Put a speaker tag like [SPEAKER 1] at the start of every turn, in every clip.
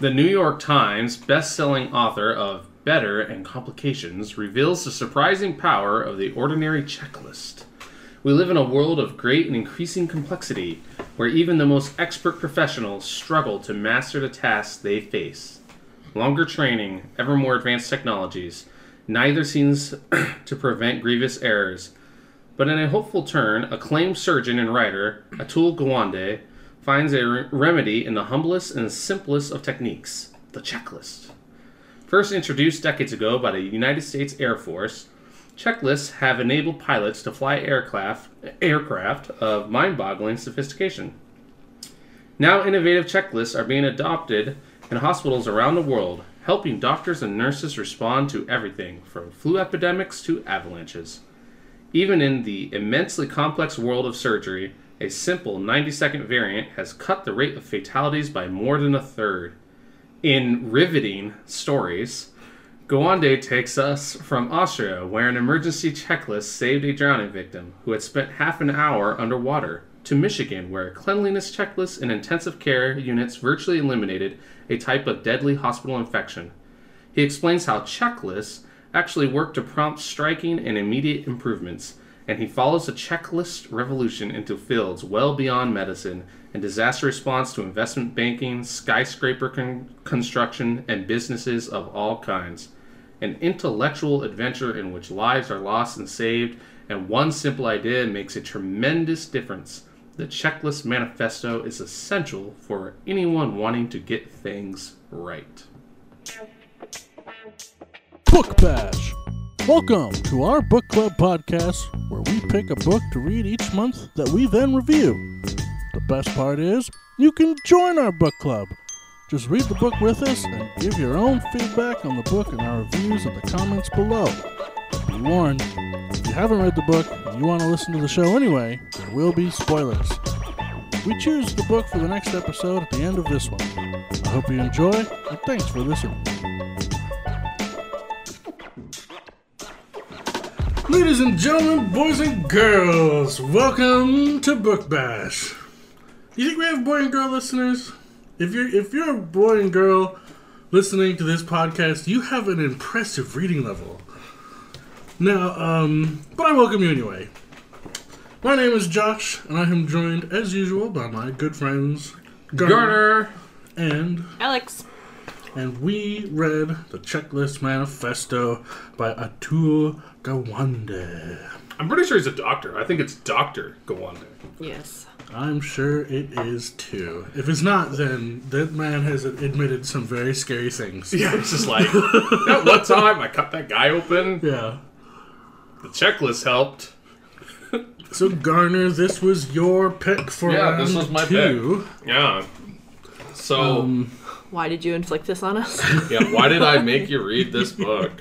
[SPEAKER 1] The New York Times best-selling author of Better and Complications reveals the surprising power of the ordinary checklist. We live in a world of great and increasing complexity, where even the most expert professionals struggle to master the tasks they face. Longer training, ever more advanced technologies, neither seems to prevent grievous errors. But in a hopeful turn, acclaimed surgeon and writer, Atul Gawande, finds a re- remedy in the humblest and simplest of techniques the checklist. First introduced decades ago by the United States Air Force, checklists have enabled pilots to fly aircraft, aircraft of mind boggling sophistication. Now, innovative checklists are being adopted in hospitals around the world, helping doctors and nurses respond to everything from flu epidemics to avalanches. Even in the immensely complex world of surgery, a simple 90 second variant has cut the rate of fatalities by more than a third. In riveting stories, Gawande takes us from Austria, where an emergency checklist saved a drowning victim who had spent half an hour underwater, to Michigan, where a cleanliness checklist in intensive care units virtually eliminated a type of deadly hospital infection. He explains how checklists actually work to prompt striking and immediate improvements, and he follows a checklist revolution into fields well beyond medicine and disaster response to investment banking, skyscraper con- construction, and businesses of all kinds. An intellectual adventure in which lives are lost and saved, and one simple idea makes a tremendous difference. The Checklist Manifesto is essential for anyone wanting to get things right.
[SPEAKER 2] Book Bash. Welcome to our book club podcast where we pick a book to read each month that we then review. The best part is you can join our book club. Just read the book with us and give your own feedback on the book in our reviews in the comments below. Be warned, if you haven't read the book and you want to listen to the show anyway, there will be spoilers. We choose the book for the next episode at the end of this one. I hope you enjoy, and thanks for listening. Ladies and gentlemen, boys and girls, welcome to Book Bash. You think we have boy and girl listeners? If you're if you're a boy and girl listening to this podcast, you have an impressive reading level. Now, um, but I welcome you anyway. My name is Josh, and I am joined, as usual, by my good friends
[SPEAKER 1] Garner!
[SPEAKER 2] and
[SPEAKER 3] Alex.
[SPEAKER 2] And we read the Checklist Manifesto by Atul Gawande.
[SPEAKER 1] I'm pretty sure he's a doctor. I think it's Dr. Gawande.
[SPEAKER 3] Yes.
[SPEAKER 2] I'm sure it is too. If it's not, then that man has admitted some very scary things.
[SPEAKER 1] Yeah, it's just like, at one time I cut that guy open.
[SPEAKER 2] Yeah.
[SPEAKER 1] The checklist helped.
[SPEAKER 2] So Garner, this was your pick for
[SPEAKER 1] Yeah,
[SPEAKER 2] round
[SPEAKER 1] this was my
[SPEAKER 2] two.
[SPEAKER 1] Yeah. So,
[SPEAKER 2] Um,
[SPEAKER 3] Why did you inflict this on us?
[SPEAKER 1] yeah, why did I make you read this book?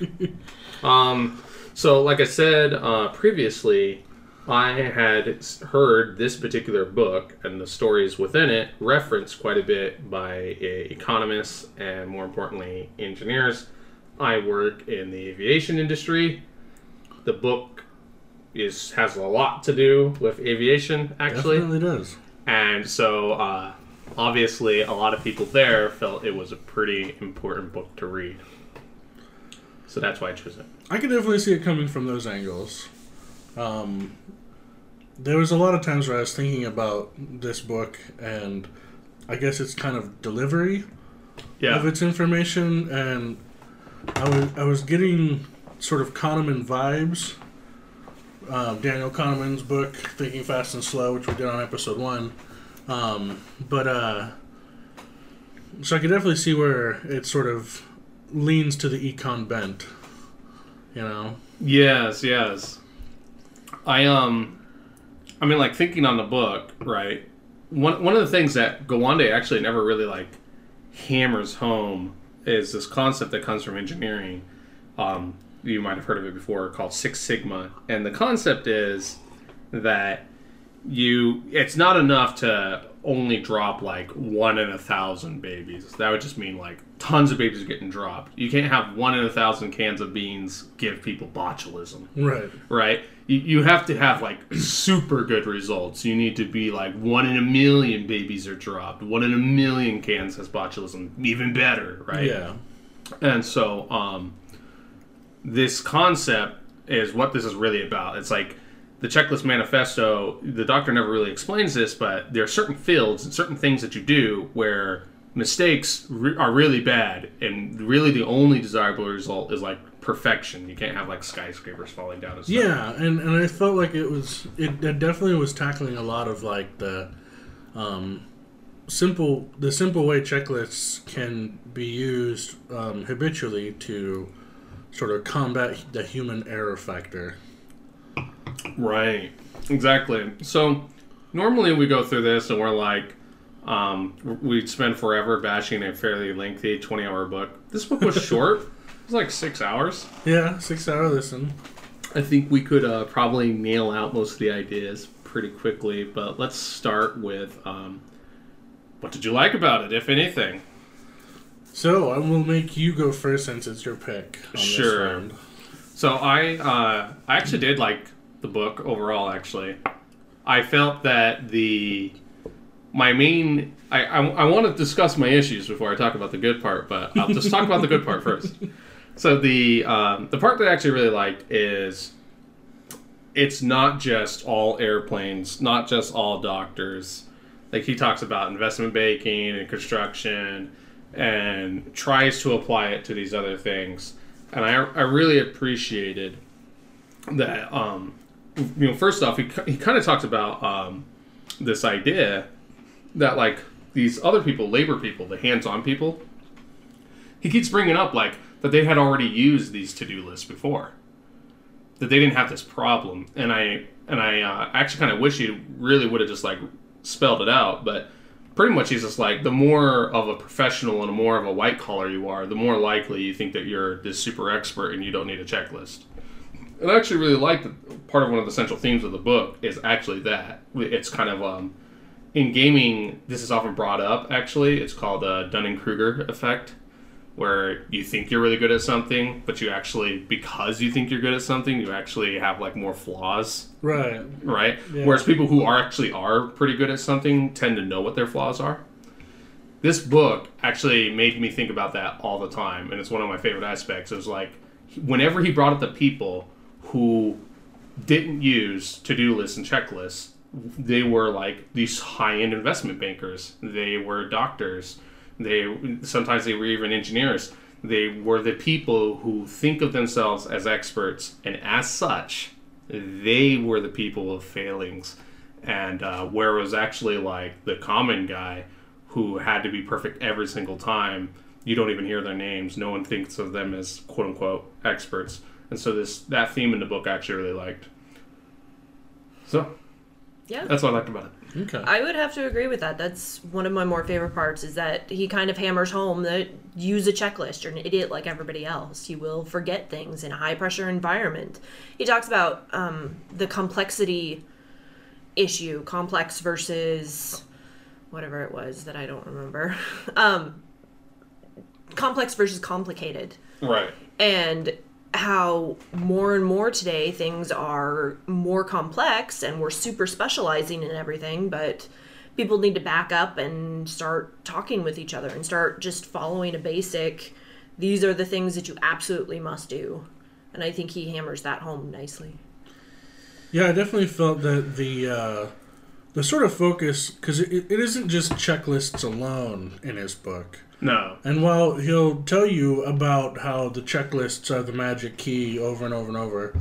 [SPEAKER 1] Um, so, like I said uh, previously, I had heard this particular book and the stories within it referenced quite a bit by uh, economists and, more importantly, engineers. I work in the aviation industry. The book is has a lot to do with aviation, actually.
[SPEAKER 2] definitely does.
[SPEAKER 1] And so, uh, obviously, a lot of people there felt it was a pretty important book to read. So that's why I chose it.
[SPEAKER 2] I could definitely see it coming from those angles. Um, there was a lot of times where I was thinking about this book, and I guess it's kind of delivery of its information, and I was I was getting sort of Kahneman vibes. Um, Daniel Kahneman's book, Thinking Fast and Slow, which we did on episode one. Um, but uh, so I could definitely see where it sort of leans to the econ bent. You know,
[SPEAKER 1] Yes, yes. I um, I mean, like thinking on the book, right? One one of the things that Gawande actually never really like hammers home is this concept that comes from engineering. Um, you might have heard of it before, called Six Sigma, and the concept is that you it's not enough to only drop like one in a thousand babies. That would just mean like tons of babies are getting dropped. You can't have one in a thousand cans of beans give people botulism,
[SPEAKER 2] Right.
[SPEAKER 1] right? You, you have to have like super good results. You need to be like one in a million babies are dropped, one in a million cans has botulism, even better, right?
[SPEAKER 2] Yeah.
[SPEAKER 1] And so, um, this concept is what this is really about. It's like the checklist manifesto. The doctor never really explains this, but there are certain fields and certain things that you do where mistakes re- are really bad, and really the only desirable result is like perfection. You can't have like skyscrapers falling down and stuff.
[SPEAKER 2] Yeah, and, and I felt like it was it, it definitely was tackling a lot of like the um, simple the simple way checklists can be used um, habitually to sort of combat the human error factor.
[SPEAKER 1] Right. Exactly. So normally we go through this and we're like, um, we spend forever bashing a fairly lengthy 20 hour book. This book was short. it was like six hours.
[SPEAKER 2] Yeah, six hour listen.
[SPEAKER 1] I think we could uh, probably nail out most of the ideas pretty quickly, but let's start with um, what did you like about it, if anything?
[SPEAKER 2] So I will make you go first since it's your pick.
[SPEAKER 1] Sure. So I uh, I actually did like the book overall. Actually, I felt that the my main I, I, I want to discuss my issues before I talk about the good part, but I'll just talk about the good part first. So the um, the part that I actually really liked is it's not just all airplanes, not just all doctors. Like he talks about investment banking and construction, and tries to apply it to these other things. And I I really appreciated that. Um, you know, first off, he he kind of talks about um, this idea that like these other people, labor people, the hands-on people, he keeps bringing up like that they had already used these to-do lists before, that they didn't have this problem, and I and I uh, actually kind of wish he really would have just like spelled it out, but pretty much he's just like the more of a professional and more of a white collar you are, the more likely you think that you're this super expert and you don't need a checklist. And I actually really like that part of one of the central themes of the book is actually that it's kind of um, in gaming. This is often brought up. Actually, it's called the Dunning Kruger effect, where you think you're really good at something, but you actually, because you think you're good at something, you actually have like more flaws
[SPEAKER 2] Right.
[SPEAKER 1] right?
[SPEAKER 2] Yeah.
[SPEAKER 1] Whereas people who are actually are pretty good at something tend to know what their flaws are. This book actually made me think about that all the time, and it's one of my favorite aspects. It was like whenever he brought up the people who didn't use to-do lists and checklists, they were like these high-end investment bankers. They were doctors. They sometimes they were even engineers. They were the people who think of themselves as experts, and as such, they were the people of failings. And uh, where it was actually like the common guy who had to be perfect every single time, you don't even hear their names. No one thinks of them as quote unquote experts. And so this that theme in the book I actually really liked. So
[SPEAKER 3] Yeah.
[SPEAKER 1] that's what I liked about it.
[SPEAKER 2] Okay.
[SPEAKER 3] I would have to agree with that. That's one of my more favorite parts is that he kind of hammers home that use a checklist. You're an idiot like everybody else. You will forget things in a high pressure environment. He talks about um, the complexity issue, complex versus whatever it was that I don't remember. um, complex versus complicated
[SPEAKER 1] Right.
[SPEAKER 3] and how more and more today things are more complex and we're super specializing in everything but people need to back up and start talking with each other and start just following a basic these are the things that you absolutely must do and i think he hammers that home nicely
[SPEAKER 2] Yeah, I definitely felt that the uh, the sort of focus because it, it isn't just checklists alone in his book.
[SPEAKER 1] No.
[SPEAKER 2] And while he'll tell you about how the checklists are the magic key over and over and over,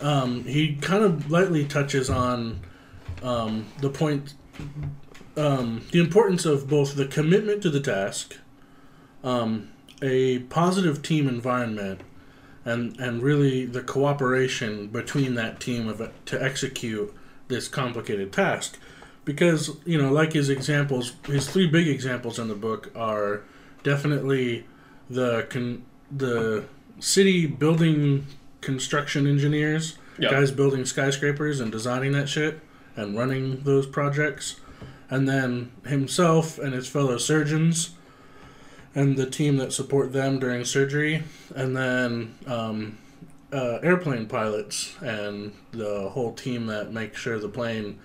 [SPEAKER 2] um, he kind of lightly touches on um, the point, um, the importance of both the commitment to the task, um, a positive team environment, and and really the cooperation between that team of to execute this complicated task because you know like his examples his three big examples in the book are definitely the con- the city building construction engineers
[SPEAKER 1] Yep.
[SPEAKER 2] guys building skyscrapers and designing that shit and running those projects and then himself and his fellow surgeons, and the team that support them during surgery, and then um, uh, airplane pilots and the whole team that makes sure the plane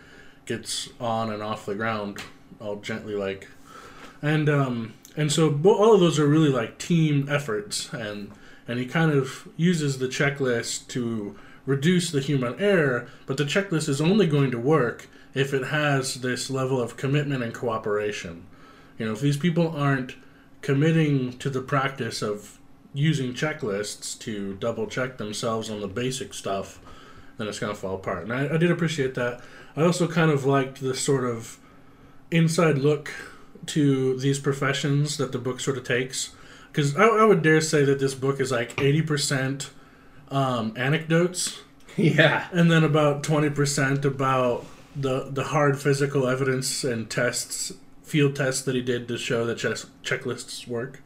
[SPEAKER 2] gets on and off the ground all gently like and um and so all of those are really like team efforts and and he kind of uses the checklist to reduce the human error but the checklist is only going to work if it has this level of commitment and cooperation. You know if these people aren't committing to the practice of using checklists to double check themselves on the basic stuff then it's going to fall apart. And I, I did appreciate that i also kind of liked the sort of inside look to these professions that the book sort of takes because I, I would dare say that this book is like 80% um, anecdotes
[SPEAKER 1] Yeah.
[SPEAKER 2] and then about 20% about the the hard physical evidence and tests field tests that he did to show that checklists work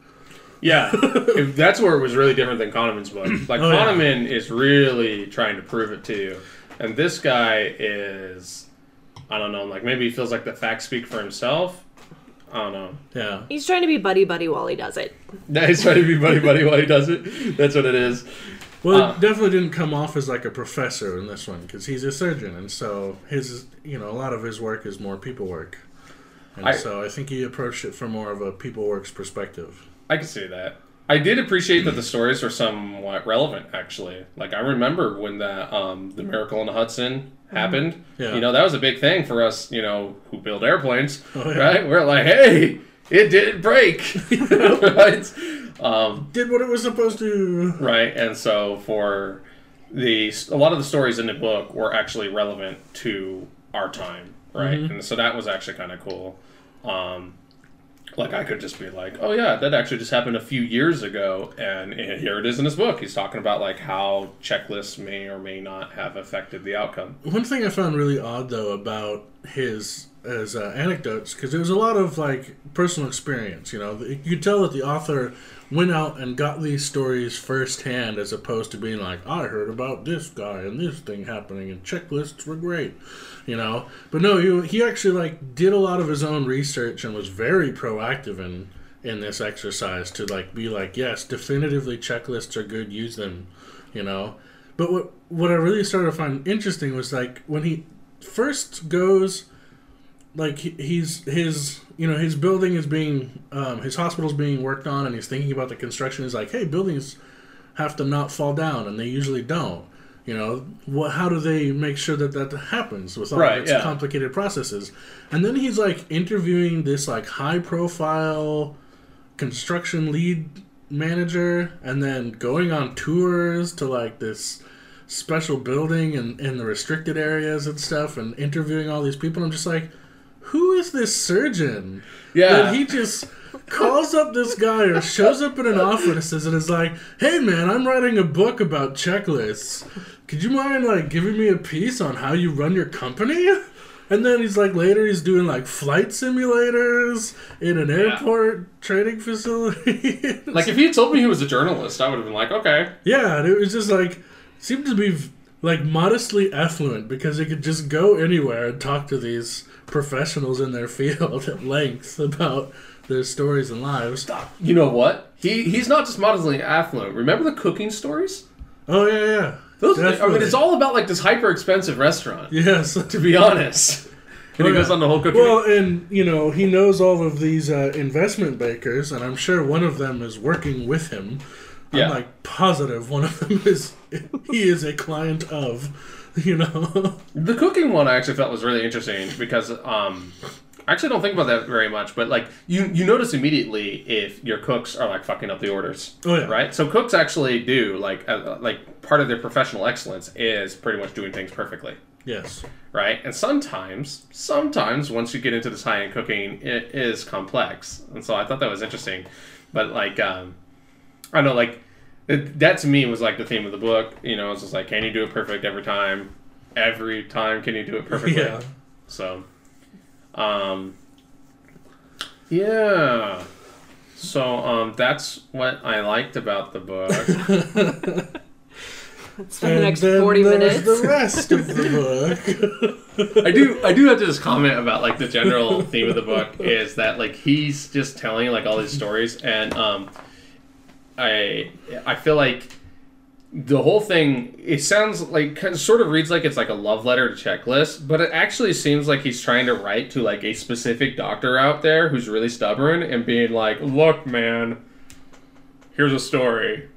[SPEAKER 1] Yeah, if that's where it was really different than Kahneman's book. Like
[SPEAKER 2] Oh, yeah.
[SPEAKER 1] Kahneman is really trying to prove it to you, and this guy is, I don't know, like maybe he feels like the facts speak for himself. I don't know.
[SPEAKER 2] yeah
[SPEAKER 3] He's trying to be buddy buddy while he does it.
[SPEAKER 1] No, he's trying to be buddy buddy while he does it. That's what it is.
[SPEAKER 2] Well,
[SPEAKER 1] Uh,
[SPEAKER 2] it definitely didn't come off as like a professor in this one because he's a surgeon, and so his, you know, a lot of his work is more people work, and
[SPEAKER 1] I-
[SPEAKER 2] so I think he approached it from more of a people works perspective.
[SPEAKER 1] I can see that. I did appreciate that the stories were somewhat relevant, actually. Like I remember when the um, the miracle in the Hudson happened.
[SPEAKER 2] Mm-hmm. Yeah.
[SPEAKER 1] You know that was a big thing for us. You know who build airplanes,
[SPEAKER 2] Oh, yeah.
[SPEAKER 1] right? We're like, hey, it didn't break, right? Um,
[SPEAKER 2] Did what it was supposed to.
[SPEAKER 1] right, and so for the a lot of the stories in the book were actually relevant to our time, right?
[SPEAKER 2] Mm-hmm.
[SPEAKER 1] And so that was actually kind of cool. Um, like I could just be like, oh yeah, that actually just happened a few years ago, and, and here it is in his book. He's talking about like how checklists may or may not have affected the outcome.
[SPEAKER 2] One thing I found really odd though about his as uh, anecdotes because there was a lot of like personal experience. You know, you could tell that the author went out and got these stories firsthand, as opposed to being like, I heard about this guy and this thing happening, and checklists were great. You know, but no, he, he actually like did a lot of his own research and was very proactive in in this exercise to like be like, yes, definitively checklists are good, use them. You know, but what what I really started to find interesting was like when he first goes like he's his you know his building is being um, his hospital's being worked on and he's thinking about the construction. He's like hey buildings have to not fall down and they usually don't. You know what how do they make sure that that happens with all
[SPEAKER 1] Right,
[SPEAKER 2] its
[SPEAKER 1] yeah.
[SPEAKER 2] complicated processes? And then he's like interviewing this like high profile construction lead manager and then going on tours to like this special building and in the restricted areas and stuff and interviewing all these people. I'm just like who is this surgeon?
[SPEAKER 1] Yeah.
[SPEAKER 2] that he just calls up this guy or shows up in an office and is like hey man i'm writing a book about checklists. Could you mind like giving me a piece on how you run your company? And then he's like later he's doing like flight simulators in an airport training facility.
[SPEAKER 1] Like if he had told me he was a journalist, I would have been like, okay,
[SPEAKER 2] yeah, and it was just like seemed to be like modestly affluent because he could just go anywhere and talk to these professionals in their field at length about their stories and lives. Stop.
[SPEAKER 1] You know what? He he's not just modestly affluent. Remember the cooking stories?
[SPEAKER 2] Oh yeah, yeah.
[SPEAKER 1] Those, I mean, it's all about like this hyper expensive restaurant.
[SPEAKER 2] yes.
[SPEAKER 1] To be honest, and he
[SPEAKER 2] Oh,
[SPEAKER 1] goes on the whole cooking.
[SPEAKER 2] Well, and you know he knows all of these uh, investment bankers, and I'm sure one of them is working with him.
[SPEAKER 1] Yeah.
[SPEAKER 2] I'm like positive one of them is he is a client of, you know.
[SPEAKER 1] The cooking one I actually felt was really interesting because um, I actually don't think about that very much, but like you you notice immediately if your cooks are like fucking up the orders.
[SPEAKER 2] Oh, yeah.
[SPEAKER 1] Right. So cooks actually do like uh, like part of their professional excellence is pretty much doing things perfectly.
[SPEAKER 2] yes.
[SPEAKER 1] Right. And sometimes sometimes once you get into this high end cooking, it is complex, and so I thought that was interesting. But like um, I don't know like. It, that to me was like the theme of the book. You know, it's just like, can you do it perfect every time? Every time, can you do it perfectly?
[SPEAKER 2] Yeah.
[SPEAKER 1] So, um, yeah. So, um, that's what I liked about the book.
[SPEAKER 3] Spend the next 40 minutes.
[SPEAKER 2] the rest of the book.
[SPEAKER 1] I do I do have to just comment about like the general theme of the book is that like he's just telling like all these stories and um I I feel like the whole thing it sounds like sort of reads like it's like a love letter to checklist but it actually seems like he's trying to write to like a specific doctor out there who's really stubborn and being like look man here's a story.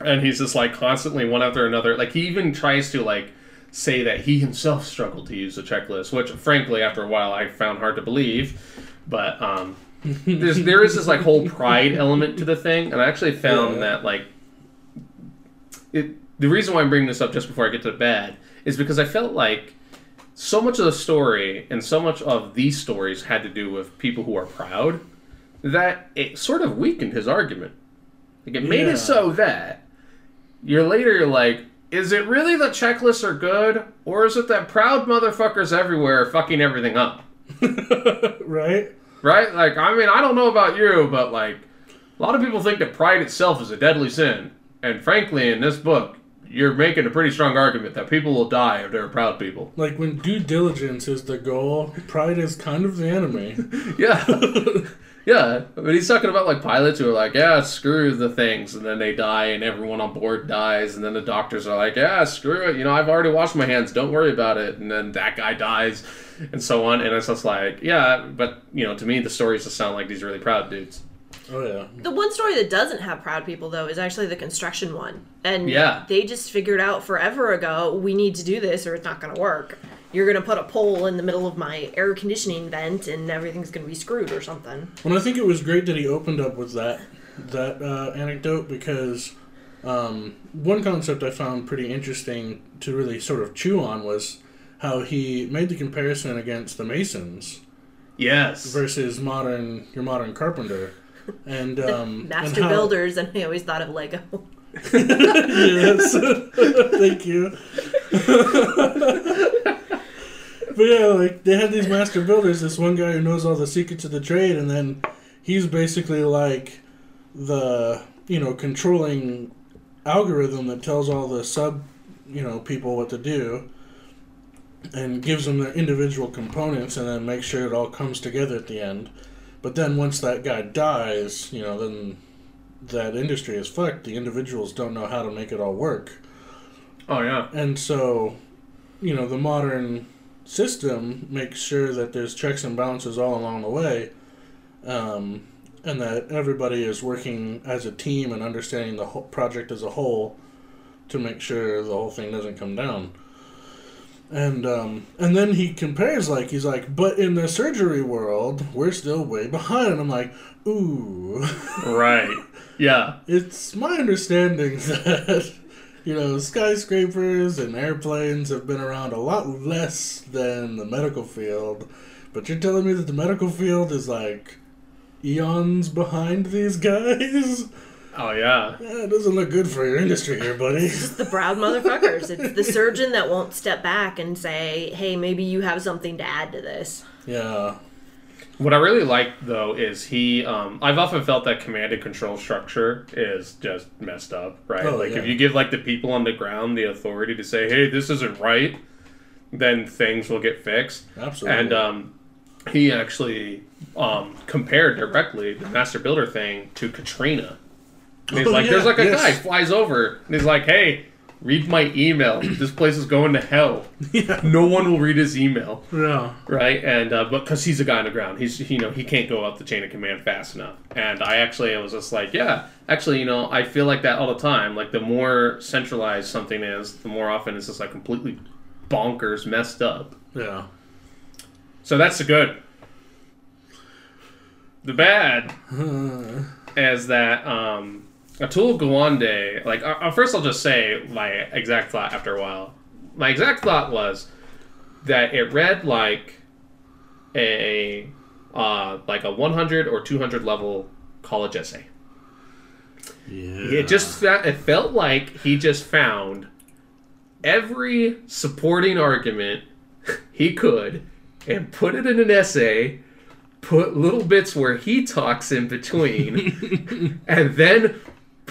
[SPEAKER 1] And he's just like constantly one after another like he even tries to like say that he himself struggled to use a checklist which frankly after a while i found hard to believe but um there's there is this like whole pride element to the thing and i actually found
[SPEAKER 2] Yeah.
[SPEAKER 1] that like it the reason why i'm bringing this up just before i get to bed is because i felt like so much of the story and so much of these stories had to do with people who are proud that it sort of weakened his argument like it made
[SPEAKER 2] Yeah.
[SPEAKER 1] it so that you're later you're like is it really that checklists are good or is it that proud motherfuckers everywhere are fucking everything up
[SPEAKER 2] right?
[SPEAKER 1] Right? Like i mean i don't know about you but like a lot of people think that pride itself is a deadly sin. And frankly in this book you're making a pretty strong argument that people will die if they're proud people.
[SPEAKER 2] Like when due diligence is the goal, pride is kind of the enemy.
[SPEAKER 1] yeah. Yeah. But he's talking about like pilots who are like yeah screw the things and then they die and everyone on board dies and then the doctors are like yeah screw it. You know i've already washed my hands. Don't worry about it. And then that guy dies and so on and it's just like yeah but you know to me the stories just sound like these really proud dudes
[SPEAKER 2] Oh yeah.
[SPEAKER 3] The one story that doesn't have proud people though is actually the construction one. And
[SPEAKER 1] Yeah.
[SPEAKER 3] they just figured out forever ago we need to do this or it's not going to work. You're going to put a pole in the middle of my air conditioning vent and everything's going to be screwed or something.
[SPEAKER 2] Well, I think it was great that he opened up with that that uh, anecdote because um, one concept I found pretty interesting to really sort of chew on was how he made the comparison against the Masons
[SPEAKER 1] yes
[SPEAKER 2] versus modern your modern carpenter. And um,
[SPEAKER 3] Master
[SPEAKER 2] and how-
[SPEAKER 3] builders and I always thought of Lego.
[SPEAKER 2] yes. Thank you. but yeah, like they had these master builders, this one guy who knows all the secrets of the trade, and then he's basically like the you know controlling algorithm that tells all the sub you know people what to do and gives them their individual components and then makes sure it all comes together at the end. But then once that guy dies, you know, then that industry is fucked. The individuals don't know how to make it all work.
[SPEAKER 1] oh yeah
[SPEAKER 2] And so, you know, the modern system makes sure that there's checks and balances all along the way, um, and that everybody is working as a team and understanding the whole project as a whole to make sure the whole thing doesn't come down. And um, and then he compares like he's like, but in the surgery world, we're still way behind. And I'm like, ooh.
[SPEAKER 1] right yeah
[SPEAKER 2] It's my understanding that you know skyscrapers and airplanes have been around a lot less than the medical field, but you're telling me that the medical field is like eons behind these guys?
[SPEAKER 1] oh yeah
[SPEAKER 2] Yeah, it doesn't look good for your industry here, buddy.
[SPEAKER 3] It's the proud motherfuckers. It's the surgeon that won't step back and say, "Hey, maybe you have something to add to this."
[SPEAKER 2] Yeah,
[SPEAKER 1] What I really like though is he. Um, I've often felt that command and control structure is just messed up, right?
[SPEAKER 2] Oh,
[SPEAKER 1] like
[SPEAKER 2] yeah.
[SPEAKER 1] if you give like the people on the ground the authority to say, "Hey, this isn't right," then things will get fixed.
[SPEAKER 2] absolutely.
[SPEAKER 1] And um, he actually um, compared directly the master builder thing to Katrina. And he's
[SPEAKER 2] Oh,
[SPEAKER 1] like,
[SPEAKER 2] yeah,
[SPEAKER 1] "There's like a
[SPEAKER 2] yes.
[SPEAKER 1] guy flies over and he's like, hey." Read my email. This place is going to hell.
[SPEAKER 2] yeah,
[SPEAKER 1] No one will read his email
[SPEAKER 2] yeah,
[SPEAKER 1] right? And uh, but because he's a guy on the ground, he's you know he can't go up the chain of command fast enough. And I actually was just like, yeah, actually, you know, I feel like that all the time. Like the more centralized something is, the more often it's just like completely bonkers, messed up.
[SPEAKER 2] yeah.
[SPEAKER 1] So that's the good. The bad is that um, Atul Gawande, like, uh, uh, first I'll just say my exact thought after a while. My exact thought was that it read like a uh, like a 100 or 200 level college essay.
[SPEAKER 2] Yeah.
[SPEAKER 1] It just it felt like he just found every supporting argument he could and put it in an essay, put little bits where he talks in between, and then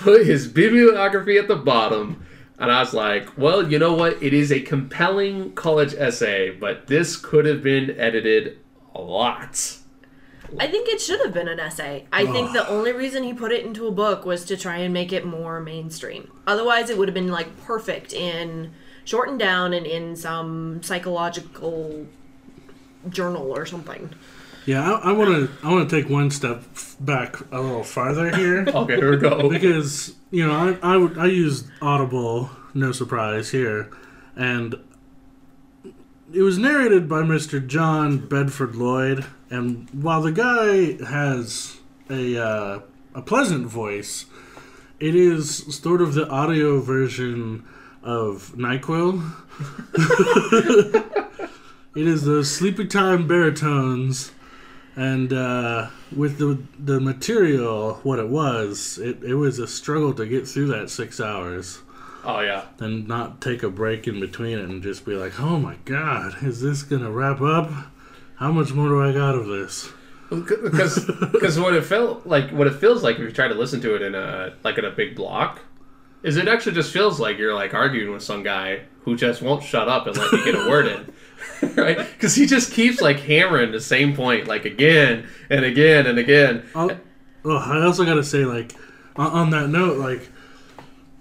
[SPEAKER 1] put his bibliography at the bottom. And I was like, well, you know what? It is a compelling college essay, but this could have been edited a lot.
[SPEAKER 3] I think it should have been an essay. I think the only reason he put it into a book was to try and make it more mainstream. Otherwise, it would have been like perfect in shortened down and in some psychological journal or something.
[SPEAKER 2] Yeah, I want to. I want to take one step back a little farther here
[SPEAKER 1] Okay, here we go.
[SPEAKER 2] because you know I I, would, I used Audible, no surprise here, and it was narrated by Mr. John Bedford Lloyd. And while the guy has a uh, a pleasant voice, it is sort of the audio version of Nyquil. it is those sleepy time baritones and uh, with the the material what it was it, it was a struggle to get through that six hours.
[SPEAKER 1] Oh, yeah.
[SPEAKER 2] and not take a break in between it and just be like oh my god is this gonna wrap up? How much more do i got of this?
[SPEAKER 1] Because because what it felt like, what it feels like if you try to listen to it in a like in a big block, is it actually just feels like you're like arguing with some guy who just won't shut up and let you get a word in, right? Because he just keeps like hammering the same point like again and again and again.
[SPEAKER 2] Oh, i also gotta say like on, on that note like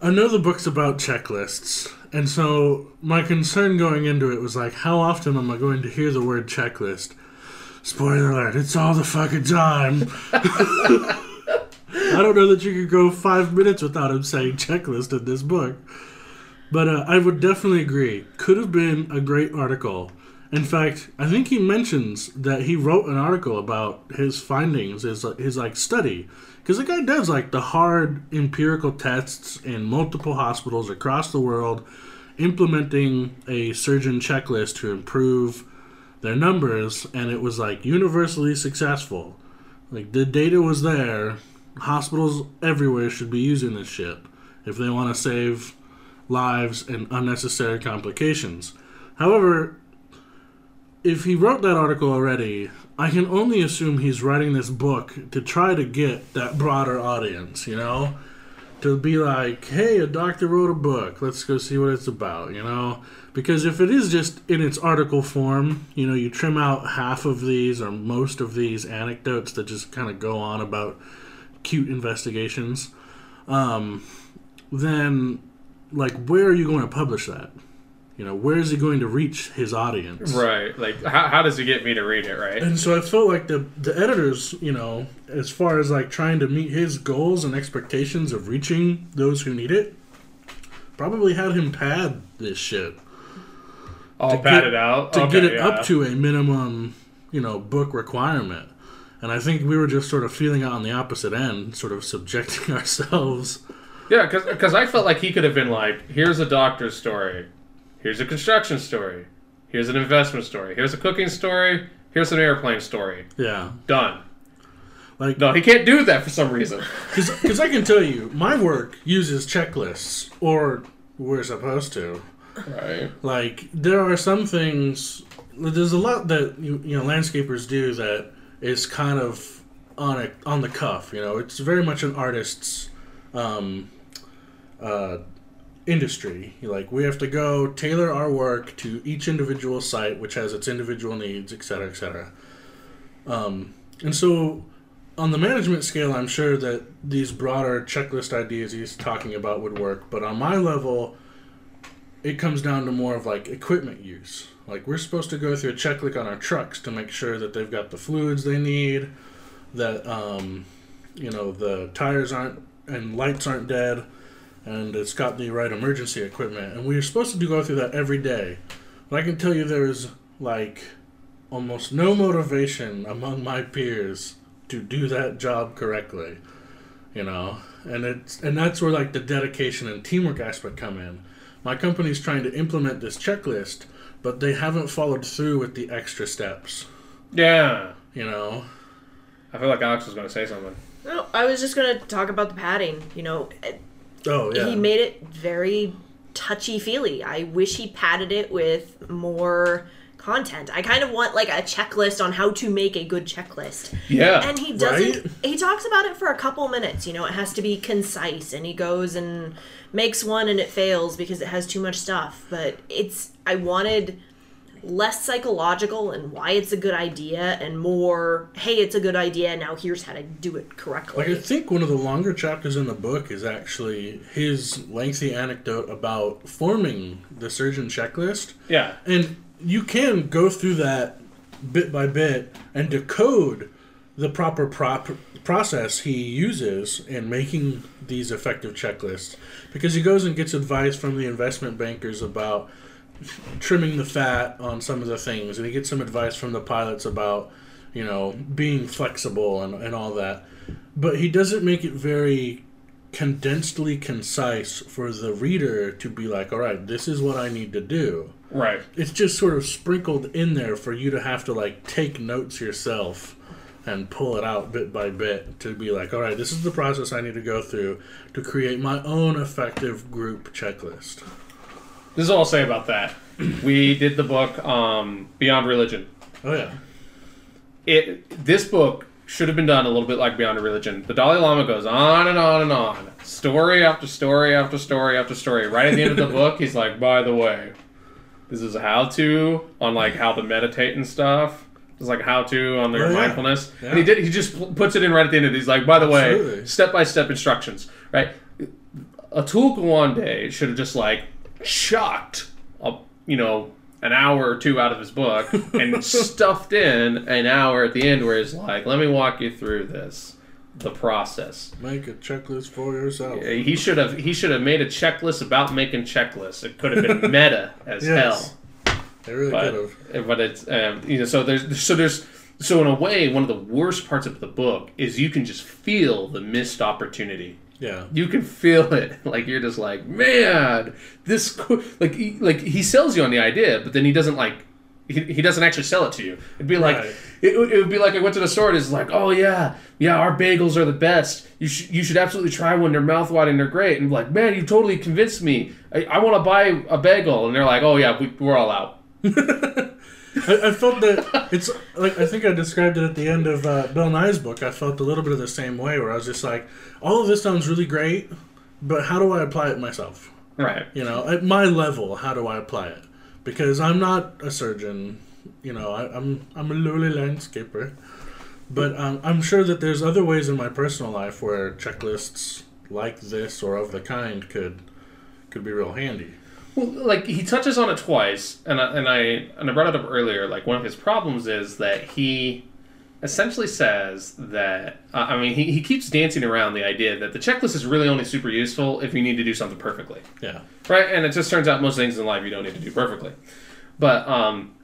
[SPEAKER 2] i know the book's about checklists and so my concern going into it was like how often am i going to hear the word checklist spoiler alert it's all the fucking time i don't know that you could go five minutes without him saying checklist in this book but uh, i would definitely agree could have been a great article in fact, I think he mentions that he wrote an article about his findings, his his like study, because the guy does like the hard empirical tests in multiple hospitals across the world, implementing a surgeon checklist to improve their numbers, and it was like universally successful. Like the data was there. Hospitals everywhere should be using this shit if they want to save lives and unnecessary complications. However, if he wrote that article already, I can only assume he's writing this book to try to get that broader audience, you know? To be like, hey, a doctor wrote a book, let's go see what it's about, you know? Because if it is just in its article form, you know, you trim out half of these or most of these anecdotes that just kind of go on about cute investigations, um, then, like, where are you going to publish that? You know, where is he going to reach his audience?
[SPEAKER 1] Right. Like, how, how does he get me to read it, right?
[SPEAKER 2] And so I felt like the the editors, you know, as far as like trying to meet his goals and expectations of reaching those who need it, probably had him pad this shit
[SPEAKER 1] All
[SPEAKER 2] to
[SPEAKER 1] padded
[SPEAKER 2] get-
[SPEAKER 1] out.
[SPEAKER 2] to
[SPEAKER 1] Okay,
[SPEAKER 2] get it
[SPEAKER 1] yeah.
[SPEAKER 2] up to a minimum, you know, book requirement. And I think we were just sort of feeling out on the opposite end, sort of subjecting ourselves.
[SPEAKER 1] Yeah, because I felt like he could have been like, here's a doctor's story, here's a construction story, here's an investment story, here's a cooking story, here's an airplane story.
[SPEAKER 2] Yeah,
[SPEAKER 1] Done.
[SPEAKER 2] like
[SPEAKER 1] No, he can't do that for some reason.
[SPEAKER 2] because I can tell you, my work uses checklists, or we're supposed to.
[SPEAKER 1] Right.
[SPEAKER 2] like there are some things there's a lot that you, you know landscapers do that is kind of on a, on the cuff you know it's very much an artist's um, uh, industry like we have to go tailor our work to each individual site which has its individual needs et cetera et cetera um, and so on the management scale i'm sure that these broader checklist ideas he's talking about would work but on my level it comes down to more of like equipment use. Like we're supposed to go through a checklist on our trucks to make sure that they've got the fluids they need, that um, you know the tires aren't and lights aren't dead, and it's got the right emergency equipment. And we're supposed to do go through that every day. But I can tell you there's like almost no motivation among my peers to do that job correctly. You know, and it's and that's where like the dedication and teamwork aspect come in my company's trying to implement this checklist, but they haven't followed through with the extra steps.
[SPEAKER 1] Yeah.
[SPEAKER 2] You know,
[SPEAKER 1] I feel like Alex was going to say something.
[SPEAKER 3] No, I was just gonna talk about the padding. You know,
[SPEAKER 2] oh yeah,
[SPEAKER 3] he made it very touchy feely. I wish he padded it with more content. I kind of want like a checklist on how to make a good checklist.
[SPEAKER 1] Yeah.
[SPEAKER 3] And he doesn't
[SPEAKER 2] Right?
[SPEAKER 3] he talks about it for a couple minutes, you know, it has to be concise and he goes and makes one and it fails because it has too much stuff, but it's I wanted less psychological and why it's a good idea and more hey it's a good idea now here's how to do it correctly
[SPEAKER 2] Like I think one of the longer chapters in the book is actually his lengthy anecdote about forming the surgeon checklist.
[SPEAKER 1] yeah.
[SPEAKER 2] And you can go through that bit by bit and decode the proper prop- process he uses in making these effective checklists because he goes and gets advice from the investment bankers about trimming the fat on some of the things and he gets some advice from the pilots about you know being flexible and, and all that. But he doesn't make it very condensedly concise for the reader to be like all right this is what i need to do.
[SPEAKER 1] Right.
[SPEAKER 2] it's just sort of sprinkled in there for you to have to like take notes yourself and pull it out bit by bit to be like all right this is the process i need to go through to create my own effective group checklist
[SPEAKER 1] This is all I'll say about that. we did the book um, Beyond Religion.
[SPEAKER 2] oh yeah
[SPEAKER 1] It this book should have been done a little bit like Beyond Religion. The Dalai Lama goes on and on and on, story after story after story after story. Right at the end of the book, he's like, "By the way, this is a how-to on like how to meditate and stuff." It's like how to on their
[SPEAKER 2] Oh, yeah.
[SPEAKER 1] mindfulness,
[SPEAKER 2] Yeah.
[SPEAKER 1] and he did. He just puts it in right at the end. of it. He's like, "By the way, step-by-step instructions." Right? Atul Gawande should have just like chucked a you know an hour or two out of his book and stuffed in an hour at the end where he's like, "Let me walk you through this, the process."
[SPEAKER 2] make a checklist for yourself
[SPEAKER 1] He should have he should have made a checklist about making checklists. It could have been meta as
[SPEAKER 2] Yes.
[SPEAKER 1] hell,
[SPEAKER 2] they really could have
[SPEAKER 1] but but it's um, you know so there's so there's so in a way one of the worst parts of the book is you can just feel the missed opportunity
[SPEAKER 2] yeah.
[SPEAKER 1] You can feel it. Like you're just like man this co-, like he, like he sells you on the idea but then he doesn't like he, he doesn't actually sell it to you. It'd be like
[SPEAKER 2] Right.
[SPEAKER 1] it, would- it would be like i went to the store and it's like oh yeah. Yeah our bagels are the best. You should you should absolutely try one. They're mouth watering they're great. And like man you totally convinced me. I, I want to buy a bagel. And they're like oh yeah we, we're all out
[SPEAKER 2] I, I felt that it's like I think I described it at the end of uh, Bill Nye's book. I felt a little bit of the same way, where I was just like, all of this sounds really great, but how do I apply it myself?
[SPEAKER 1] right
[SPEAKER 2] You know, at my level, how do I apply it? Because I'm not a surgeon. You know, I, I'm I'm a lowly landscaper, but um, I'm sure that there's other ways in my personal life where checklists like this or of the kind could could be real handy.
[SPEAKER 1] Well, like he touches on it twice, and I, and I and I brought it up earlier. Like one of his problems is that he essentially says that uh, I mean he, he keeps dancing around the idea that the checklist is really only super useful if you need to do something perfectly,
[SPEAKER 2] Yeah.
[SPEAKER 1] right? And it just turns out most things in life you don't need to do perfectly, but um,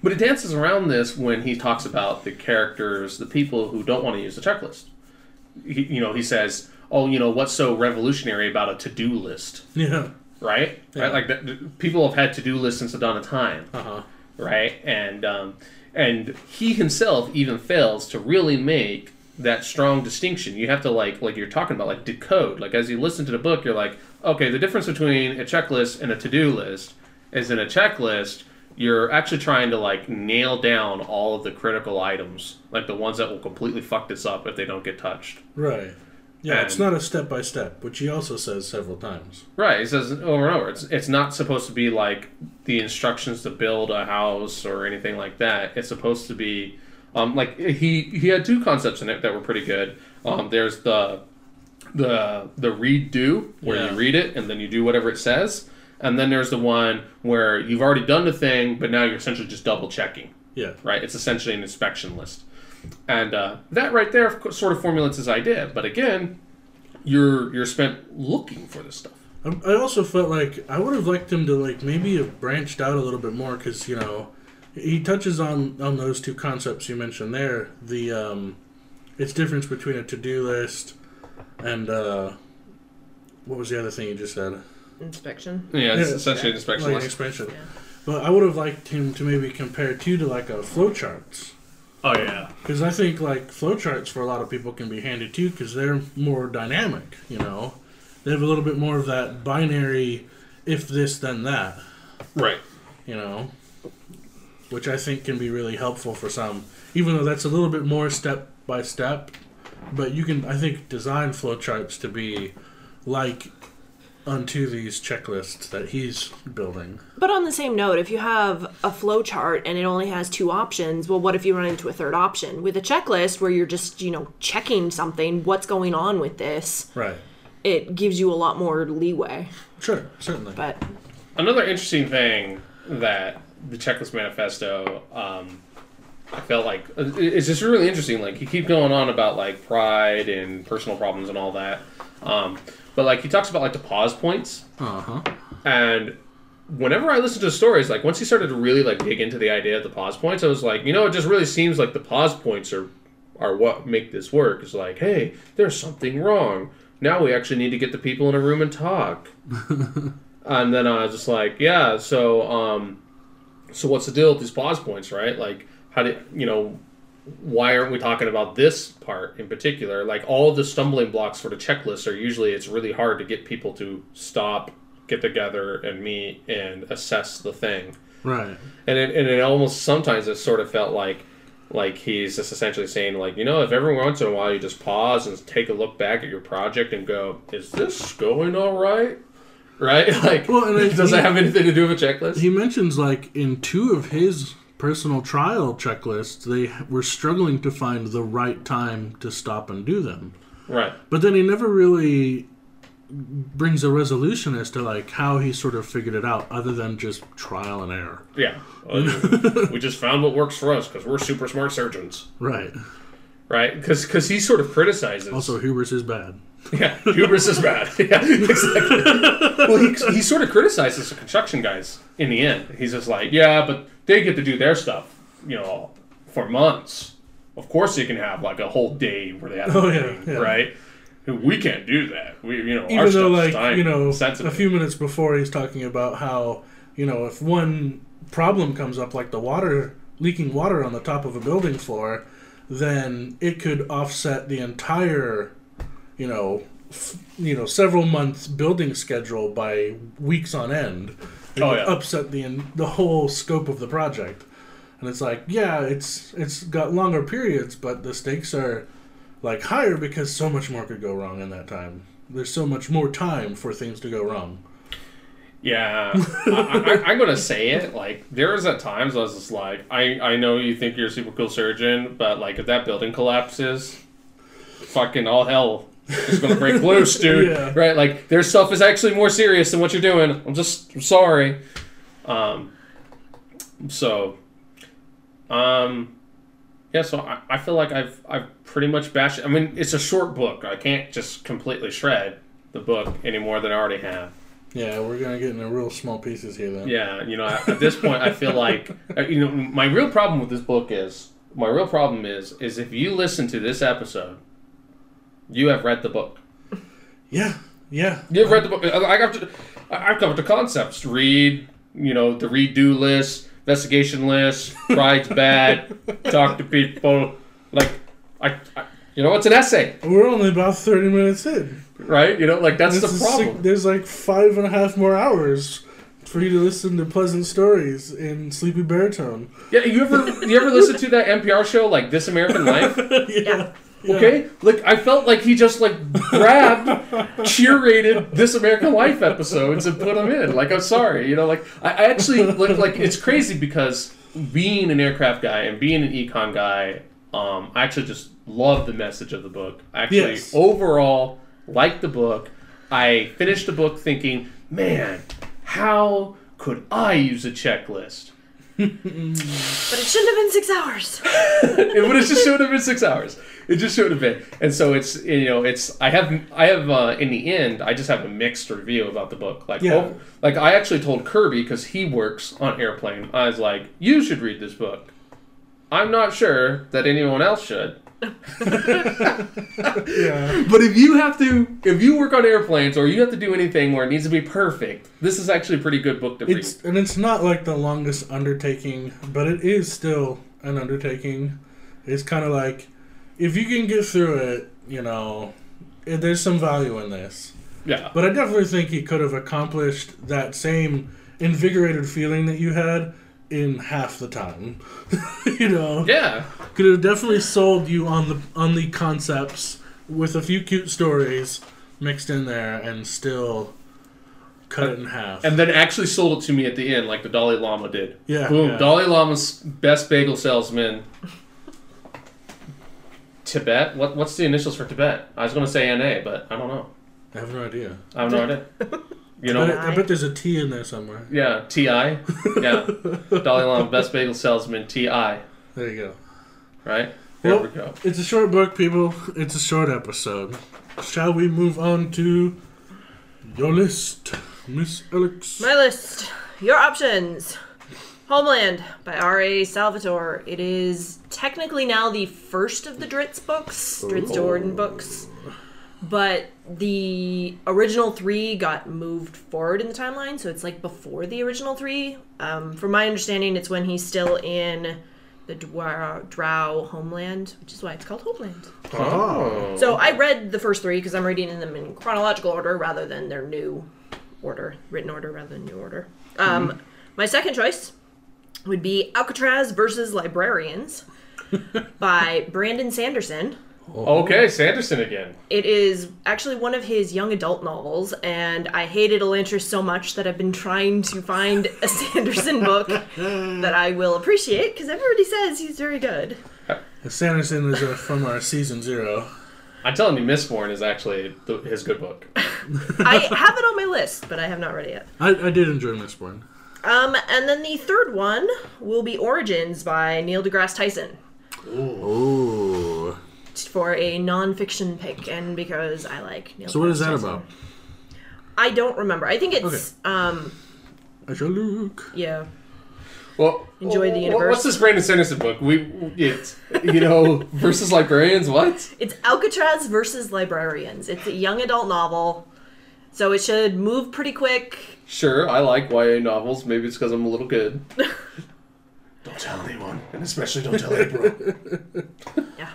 [SPEAKER 1] but he dances around this when he talks about the characters, the people who don't want to use the checklist. He, you know, he says, "Oh, you know, what's so revolutionary about a to-do list?"
[SPEAKER 2] Yeah.
[SPEAKER 1] Right?
[SPEAKER 2] Yeah.
[SPEAKER 1] Right, like the, the- people have had to do lists since the dawn of time,
[SPEAKER 2] Uh huh.
[SPEAKER 1] right? And um, and he himself even fails to really make that strong distinction. You have to like like you're talking about like decode. Like as you listen to the book, you're like, okay, the difference between a checklist and a to do list is in a checklist. You're actually trying to like nail down all of the critical items, like the ones that will completely fuck this up if they don't get touched.
[SPEAKER 2] Right. Yeah, it's not a step by step, which he also says several times.
[SPEAKER 1] Right. He says over and over. It's it's not supposed to be like the instructions to build a house or anything like that. It's supposed to be um, like he he had two concepts in it that were pretty good. Um, there's the the the read do where
[SPEAKER 2] Yeah.
[SPEAKER 1] you read it and then you do whatever it says, and then there's the one where you've already done the thing, but now you're essentially just double checking
[SPEAKER 2] Yeah.
[SPEAKER 1] right? It's essentially an inspection list, and uh, that right there sort of formulates his idea. But again, you're you're spent looking for this stuff.
[SPEAKER 2] I I also felt like I would have liked him to like maybe have branched out a little bit more because you know he touches on on those two concepts you mentioned there. The um, it's difference between a to do list and uh, what was the other thing you just said?
[SPEAKER 3] inspection
[SPEAKER 1] Yeah, it's
[SPEAKER 2] Yeah,
[SPEAKER 1] essentially an inspection
[SPEAKER 2] Like
[SPEAKER 1] list.
[SPEAKER 2] expansion.
[SPEAKER 3] Yeah.
[SPEAKER 2] But I would have liked him to maybe compare two to like a flowcharts.
[SPEAKER 1] Oh yeah,
[SPEAKER 2] Because I think like flowcharts for a lot of people can be handy too because they're more dynamic. You know, they have a little bit more of that binary, if this then that.
[SPEAKER 1] right.
[SPEAKER 2] You know, which I think can be really helpful for some. Even though that's a little bit more step by step, but you can I think design flowcharts to be like unto these checklists that he's building.
[SPEAKER 3] But on the same note, if you have a flow chart and it only has two options, well, what if you run into a third option? With a checklist where you're just, you know, checking something, what's going on with this,
[SPEAKER 2] Right.
[SPEAKER 3] it gives you a lot more leeway.
[SPEAKER 2] Sure, certainly.
[SPEAKER 3] But
[SPEAKER 1] Another interesting thing that the checklist manifesto, um, I felt like uh, it's just really interesting. Like he keeps going on about like pride and personal problems and all that, um, but like he talks about like the pause points.
[SPEAKER 2] Uh huh.
[SPEAKER 1] And whenever I listen to stories, like once he started to really like dig into the idea of the pause points, I was like, you know, it just really seems like the pause points are are what make this work. It's like, hey, there's something wrong. Now we actually need to get the people in a room and talk. and then I was just like, yeah, so um, so what's the deal with these pause points, right? Like, how do you know? Why aren't we talking about this part in particular? Like all the stumbling blocks for the checklist are usually it's really hard to get people to stop, get together, and meet and assess the thing
[SPEAKER 2] Right.
[SPEAKER 1] and it, and it almost sometimes it sort of felt like like he's just essentially saying like you know if every once in a while you just pause and take a look back at your project and go is this going all right right like
[SPEAKER 2] Well, and
[SPEAKER 1] does
[SPEAKER 2] he-
[SPEAKER 1] that have anything to do with a checklist
[SPEAKER 2] He mentions like in two of his personal trial checklists, they were struggling to find the right time to stop and do them.
[SPEAKER 1] right
[SPEAKER 2] But then he never really brings a resolution as to like how he sort of figured it out, other than just trial and error.
[SPEAKER 1] yeah we just found what works for us because we're super smart surgeons
[SPEAKER 2] Right.
[SPEAKER 1] right because he sort of criticizes
[SPEAKER 2] Also, hubris is bad.
[SPEAKER 1] Yeah, hubris is bad. Yeah, exactly. well, he, he sort of criticizes the construction guys in the end. He's just like, yeah, but they get to do their stuff, you know, for months. Of course, they can have like a whole day where they have,
[SPEAKER 2] Oh, yeah, yeah.
[SPEAKER 1] right? We can't do that. We, you know, our
[SPEAKER 2] Even though, like
[SPEAKER 1] time
[SPEAKER 2] you know,
[SPEAKER 1] sensitive.
[SPEAKER 2] a few minutes before, he's talking about how you know if one problem comes up, like the water leaking water on the top of a building floor, then it could offset the entire, you know, f- you know, several months building schedule by weeks on end. It
[SPEAKER 1] Oh,
[SPEAKER 2] would
[SPEAKER 1] yeah.
[SPEAKER 2] upset the the whole scope of the project. And it's like, yeah, it's it's got longer periods, but the stakes are like higher because so much more could go wrong in that time. There's so much more time for things to go wrong.
[SPEAKER 1] Yeah, I, I, I'm gonna say it. Like there was at times I was just like, I I know you think you're a super cool surgeon, but like if that building collapses, fucking all hell is gonna break loose, dude.
[SPEAKER 2] Yeah.
[SPEAKER 1] Right? Like their stuff is actually more serious than what you're doing. I'm just I'm sorry. Um. So. Um. Yeah, so I, I feel like I've I've pretty much bashed. I mean, it's a short book. I can't just completely shred the book any more than I already have.
[SPEAKER 2] Yeah, we're gonna get into real small pieces here then.
[SPEAKER 1] Yeah, you know, at at this point, I feel like uh, you know my real problem with this book is my real problem is is if you listen to this episode, you have read the book.
[SPEAKER 2] Yeah, yeah.
[SPEAKER 1] You've read the book. I I got to, I- I've covered the concepts. Read, you know, the redo list, investigation list. Pride's bad. Talk to people. Like, I, I, you know, it's an essay,
[SPEAKER 2] We're only about thirty minutes in.
[SPEAKER 1] right? You know, like that's the problem.
[SPEAKER 2] sick- there's like five and a half more hours for you to listen to pleasant stories in sleepy baritone.
[SPEAKER 1] Yeah, you ever you ever listen to that NPR show like This American Life?
[SPEAKER 2] yeah.
[SPEAKER 1] Okay, like I felt like he just like grabbed, curated this American Life episodes and put them in. Like I'm sorry, you know, like I, I actually like like it's crazy because being an aircraft guy and being an econ guy, um, I actually just love the message of the book. I actually
[SPEAKER 2] Yes.
[SPEAKER 1] overall like the book. I finished the book thinking, man, how could I use a checklist?
[SPEAKER 3] but it shouldn't have been six hours.
[SPEAKER 1] it would have just should have been six hours. It just should have been. And so it's you know it's I have I have uh, in the end I just have a mixed review about the book. Like
[SPEAKER 2] Yeah.
[SPEAKER 1] oh, like I actually told Kirby because he works on airplane. I was like, you should read this book. I'm not sure that anyone else should.
[SPEAKER 2] Yeah.
[SPEAKER 1] But if you have to, if you work on airplanes or you have to do anything where it needs to be perfect, this is actually a pretty good book to read.
[SPEAKER 2] And it's not like the longest undertaking, but it is still an undertaking. It's kind of like if you can get through it, you know, there's some value in this.
[SPEAKER 1] Yeah.
[SPEAKER 2] But I definitely think he could have accomplished that same invigorated feeling that you had in half the time. you know,
[SPEAKER 1] Yeah.
[SPEAKER 2] could have definitely sold you on the on the concepts with a few cute stories mixed in there, and still cut it in half.
[SPEAKER 1] And then actually sold it to me at the end, like the Dalai Lama did.
[SPEAKER 2] yeah,
[SPEAKER 1] Boom.
[SPEAKER 2] yeah.
[SPEAKER 1] Dalai Lama's best bagel salesman. Tibet? What What's the initials for Tibet? I was going to say NA, but I don't know.
[SPEAKER 2] I have no idea.
[SPEAKER 1] I have no idea. You
[SPEAKER 2] I
[SPEAKER 1] know?
[SPEAKER 2] bet, I bet there's a T in there somewhere.
[SPEAKER 1] Yeah, TI. Yeah. Dalai Lama, best bagel salesman, TI.
[SPEAKER 2] There you go.
[SPEAKER 1] Right? There
[SPEAKER 2] Well,
[SPEAKER 1] we go.
[SPEAKER 2] It's a short book, people. It's a short episode. Shall we move on to your list, Miss Alex?
[SPEAKER 3] My list. Your options. Homeland by R.A. Salvatore. It is technically now the first of the Drizzt books, Drizzt Do'Urden books. But the original three got moved forward in the timeline, so it's like before the original three. Um, from my understanding, it's when he's still in the Drow, Drow homeland, which is why it's called Homeland.
[SPEAKER 1] Oh.
[SPEAKER 3] So I read the first three because I'm reading them in chronological order rather than their new order, written order rather than new order. Um, My second choice would be Alcatraz versus Librarians by Brandon Sanderson.
[SPEAKER 1] Okay, Sanderson again.
[SPEAKER 3] It is actually one of his young adult novels, and I hated Elantris so much that I've been trying to find a Sanderson book that I will appreciate because everybody says he's very good.
[SPEAKER 2] Sanderson is uh, from our season zero.
[SPEAKER 1] I'm telling you, Mistborn is actually the, his good book.
[SPEAKER 3] I have it on my list, but I have not read it yet.
[SPEAKER 2] I, I did enjoy Mistborn.
[SPEAKER 3] Um, and then the third one will be Origins by Neil deGrasse Tyson
[SPEAKER 2] Ooh.
[SPEAKER 3] for a nonfiction pick, and because I like Neil.
[SPEAKER 2] So what
[SPEAKER 3] deGrasse
[SPEAKER 2] is that
[SPEAKER 3] Tyson.
[SPEAKER 2] about?
[SPEAKER 3] I don't remember. I think it's um,
[SPEAKER 2] I shall look.
[SPEAKER 3] yeah.
[SPEAKER 1] Well,
[SPEAKER 3] Enjoy the universe.
[SPEAKER 1] What's this Brandon Sanderson book? We, it's you know, versus librarians. What?
[SPEAKER 3] It's Alcatraz versus Librarians. It's a young adult novel, so it should move pretty quick.
[SPEAKER 1] Sure, I like YA novels. Maybe it's because I'm a little kid. don't tell anyone, and especially don't tell April.
[SPEAKER 3] Yeah.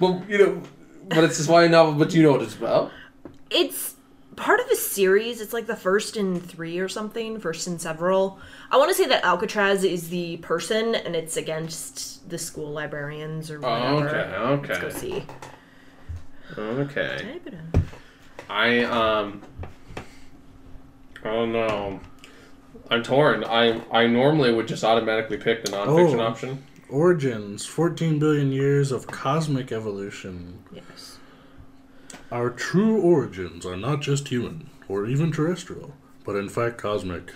[SPEAKER 1] well, you know, but it's this YA novel. But you know what it's about.
[SPEAKER 3] It's part of a series. It's like the first in three or something, first in several. I want to say that Alcatraz is the person, and it's against the school librarians or whatever.
[SPEAKER 1] okay, okay.
[SPEAKER 3] Let's go see.
[SPEAKER 1] Okay.
[SPEAKER 3] Type it in.
[SPEAKER 1] I um. Oh no. I'm torn. I I normally would just automatically pick the nonfiction
[SPEAKER 2] Oh.
[SPEAKER 1] option.
[SPEAKER 2] Origins 14 billion years of cosmic evolution.
[SPEAKER 3] Yes.
[SPEAKER 2] Our true origins are not just human or even terrestrial, but in fact cosmic.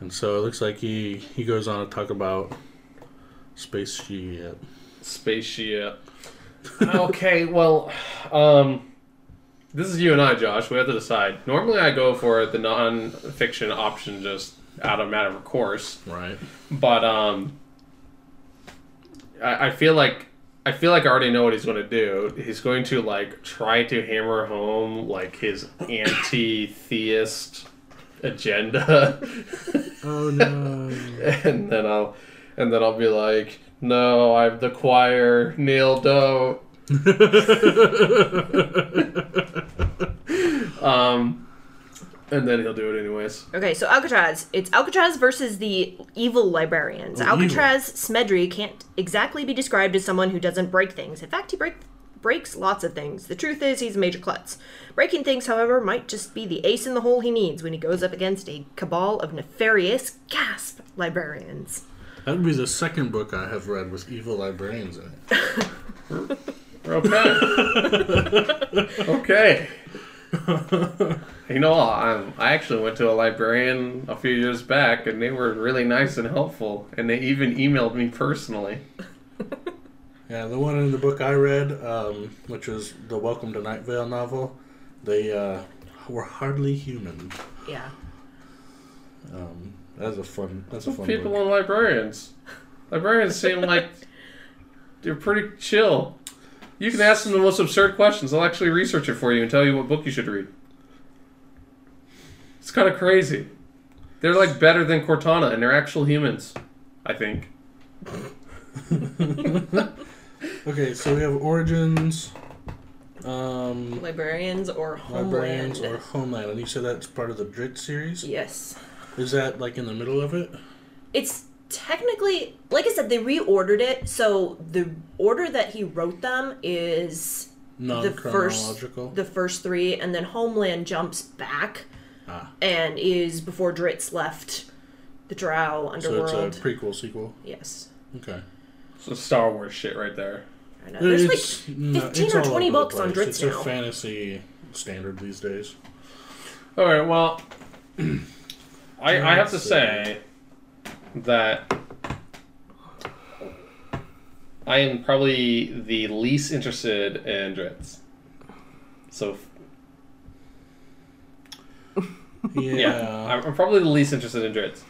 [SPEAKER 2] And so it looks like he, he goes on to talk about spaceship.
[SPEAKER 1] Spaceship. okay, well, um, this is you and I, Josh. We have to decide. Normally, I go for the non-fiction option just out of matter of course,
[SPEAKER 2] Right.
[SPEAKER 1] but um, I, I feel like I feel like I already know what he's going to do. He's going to like try to hammer home like his anti-theist agenda,
[SPEAKER 2] Oh no.
[SPEAKER 1] and then I'll and then I'll be like, no, I'm the choir. Neil, don't. um, and then he'll do it anyways.
[SPEAKER 3] Okay, so Alcatraz. It's Alcatraz versus the evil librarians.
[SPEAKER 2] Oh,
[SPEAKER 3] Alcatraz Smedry can't exactly be described as someone who doesn't break things. In fact, he break, breaks lots of things. The truth is, he's a major klutz. Breaking things, however, might just be the ace in the hole he needs when he goes up against a cabal of nefarious, gasp, librarians.
[SPEAKER 2] That would be the second book I have read with evil librarians in it.
[SPEAKER 1] Okay. okay. you know, I, I actually went to a librarian a few years back, and they were really nice and helpful, and they even emailed me personally.
[SPEAKER 2] Yeah, the one in the book I read, um, which was the Welcome to Night Vale novel, they uh, were hardly human.
[SPEAKER 3] Yeah.
[SPEAKER 2] Um, that's a fun. That's a fun
[SPEAKER 1] People
[SPEAKER 2] book.
[SPEAKER 1] and librarians. Librarians seem like they're pretty chill. You can ask them the most absurd questions. They'll actually research it for you and tell you what book you should read. It's kind of crazy. They're like better than Cortana, and they're actual humans. I think.
[SPEAKER 2] Okay, so we have Origins, um,
[SPEAKER 3] Librarians or Homeland.
[SPEAKER 2] Librarians, or Homeland, and you said that's part of the Drit series.
[SPEAKER 3] Yes.
[SPEAKER 2] Is that like in the middle of it?
[SPEAKER 3] It's technically, like I said, they reordered it. So the order that he wrote them is
[SPEAKER 2] Non
[SPEAKER 3] the first
[SPEAKER 2] chronological.
[SPEAKER 3] the first three, and then Homeland jumps back
[SPEAKER 2] Ah.
[SPEAKER 3] and is before Drizzt left the Drow underworld.
[SPEAKER 2] so
[SPEAKER 3] underworld.
[SPEAKER 2] it's a prequel sequel.
[SPEAKER 3] yes.
[SPEAKER 2] Okay.
[SPEAKER 1] So Star Wars shit right there.
[SPEAKER 3] I know. There's
[SPEAKER 2] It's-
[SPEAKER 3] like 15
[SPEAKER 2] it's
[SPEAKER 3] or 20
[SPEAKER 2] over the
[SPEAKER 3] books on
[SPEAKER 2] place.
[SPEAKER 3] Drizzt
[SPEAKER 2] It's
[SPEAKER 3] now.
[SPEAKER 2] a fantasy standard these days.
[SPEAKER 1] All right. Well, I I have to
[SPEAKER 2] Let's
[SPEAKER 1] say that I am probably the least interested in Drizzt. So
[SPEAKER 2] Yeah.
[SPEAKER 1] yeah, I'm, I'm probably the least interested in Drizzt,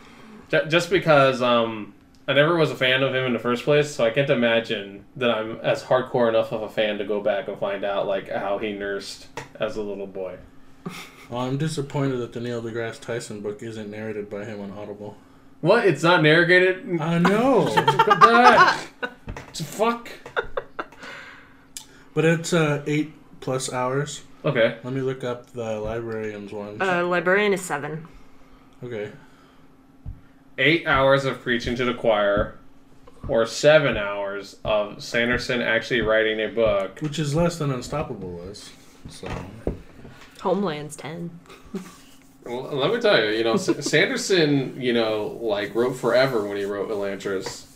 [SPEAKER 1] Ju- just because um I never was a fan of him in the first place. So I can't imagine that I'm as hardcore enough of a fan to go back and find out like how he nursed as a little boy.
[SPEAKER 2] Well, I'm disappointed that the Neil deGrasse Tyson book isn't narrated by him on Audible.
[SPEAKER 1] What? It's not narrated.
[SPEAKER 2] I know,
[SPEAKER 1] Fuck.
[SPEAKER 2] but it's uh, eight plus hours.
[SPEAKER 1] Okay.
[SPEAKER 2] Let me look up the librarian's one.
[SPEAKER 3] Uh, Librarian is seven.
[SPEAKER 2] okay.
[SPEAKER 1] eight hours of preaching to the choir, or seven hours of Sanderson actually writing a book.
[SPEAKER 2] Which is less than Unstoppable was. So
[SPEAKER 3] Homeland's 10.
[SPEAKER 1] Well, let me tell you, you know, Sanderson, you know, like wrote forever when he wrote Elantris,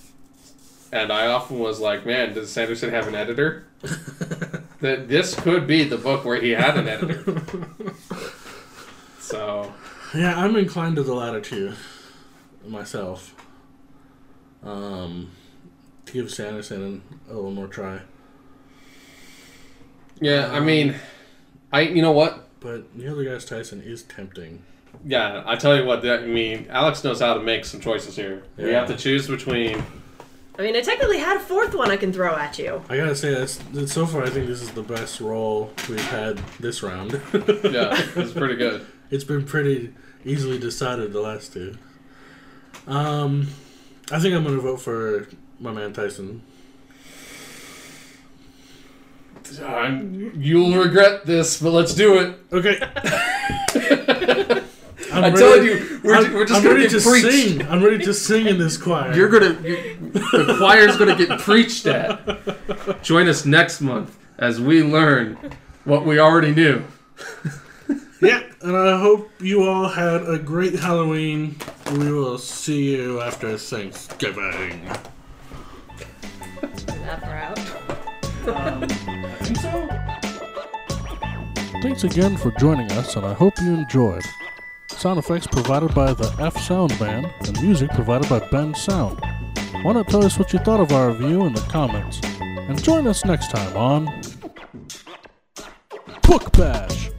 [SPEAKER 1] and I often was like, man, does Sanderson have an editor? that this could be the book where he had an editor. so
[SPEAKER 2] yeah, I'm inclined to the latter two myself. Um, to give Sanderson a little more try,
[SPEAKER 1] yeah, I mean, I you know what?
[SPEAKER 2] But Neil deGrasse Tyson is tempting.
[SPEAKER 1] Yeah, I tell you what. That, I mean, Alex knows how to make some choices here. We have to choose between.
[SPEAKER 3] I mean, I technically had a fourth one I can throw at you.
[SPEAKER 2] I gotta say that's that so far. I think this is the best roll we've had this round.
[SPEAKER 1] Yeah, it's pretty good.
[SPEAKER 2] it's been pretty easily decided the last two. Um, I think I'm gonna vote for my man Tyson.
[SPEAKER 1] I'm- you'll regret this, but let's do it.
[SPEAKER 2] Okay. I'm
[SPEAKER 1] I'm
[SPEAKER 2] ready-
[SPEAKER 1] telling you, we're,
[SPEAKER 2] I'm,
[SPEAKER 1] we're just
[SPEAKER 2] I'm
[SPEAKER 1] gonna
[SPEAKER 2] ready
[SPEAKER 1] get
[SPEAKER 2] to
[SPEAKER 1] preached.
[SPEAKER 2] sing. I'm ready to sing in this choir.
[SPEAKER 1] You're gonna, you, the choir's gonna get preached at. Join us next month as we learn what we already knew.
[SPEAKER 2] yeah, and I hope you all had a great Halloween. We will see you after Thanksgiving.
[SPEAKER 3] That far
[SPEAKER 2] think so.
[SPEAKER 4] Thanks again for joining us, and I hope you enjoyed. Sound effects provided by the F Sound Band, and music provided by Bensound. Why not tell us what you thought of our review in the comments? And join us next time on Book Bash!